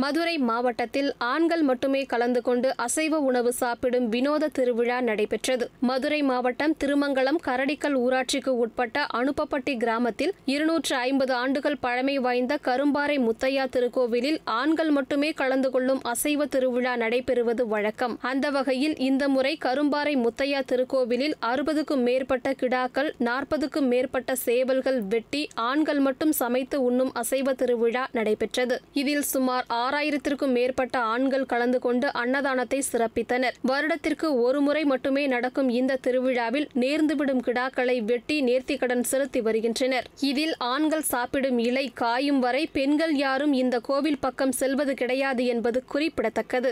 மதுரை மாவட்டத்தில் ஆண்கள் மட்டுமே கலந்து கொண்டு அசைவ உணவு சாப்பிடும் வினோத திருவிழா நடைபெற்றது. மதுரை மாவட்டம் திருமங்கலம் கரடிக்கல் ஊராட்சிக்கு உட்பட்ட அனுப்பப்பட்டி கிராமத்தில் இருநூற்று ஐம்பது ஆண்டுகள் பழமை வாய்ந்த கரும்பாறை முத்தையா திருக்கோவிலில் ஆண்கள் மட்டுமே கலந்து கொள்ளும் அசைவ திருவிழா நடைபெறுவது வழக்கம். அந்த வகையில் இந்த முறை கரும்பாறை முத்தையா திருக்கோவிலில் அறுபதுக்கும் மேற்பட்ட கிடாக்கள் நாற்பதுக்கும் மேற்பட்ட சேவல்கள் வெட்டி ஆண்கள் மட்டும் சமைத்து உண்ணும் அசைவ திருவிழா நடைபெற்றது. இதில் சுமார் ஆறாயிரத்திற்கும் மேற்பட்ட ஆண்கள் கலந்து கொண்டு அன்னதானத்தை சிறப்பித்தனர். வருடத்திற்கு ஒரு முறை மட்டுமே நடக்கும் இந்த திருவிழாவில் நேர்ந்துவிடும் கிடாக்களை வெட்டி நேர்த்திக்கடன் செலுத்தி வருகின்றனர். இதில் ஆண்கள் சாப்பிடும் இலை காயும் வரை பெண்கள் யாரும் இந்த கோவில் பக்கம் செல்வது கிடையாது என்பது குறிப்பிடத்தக்கது.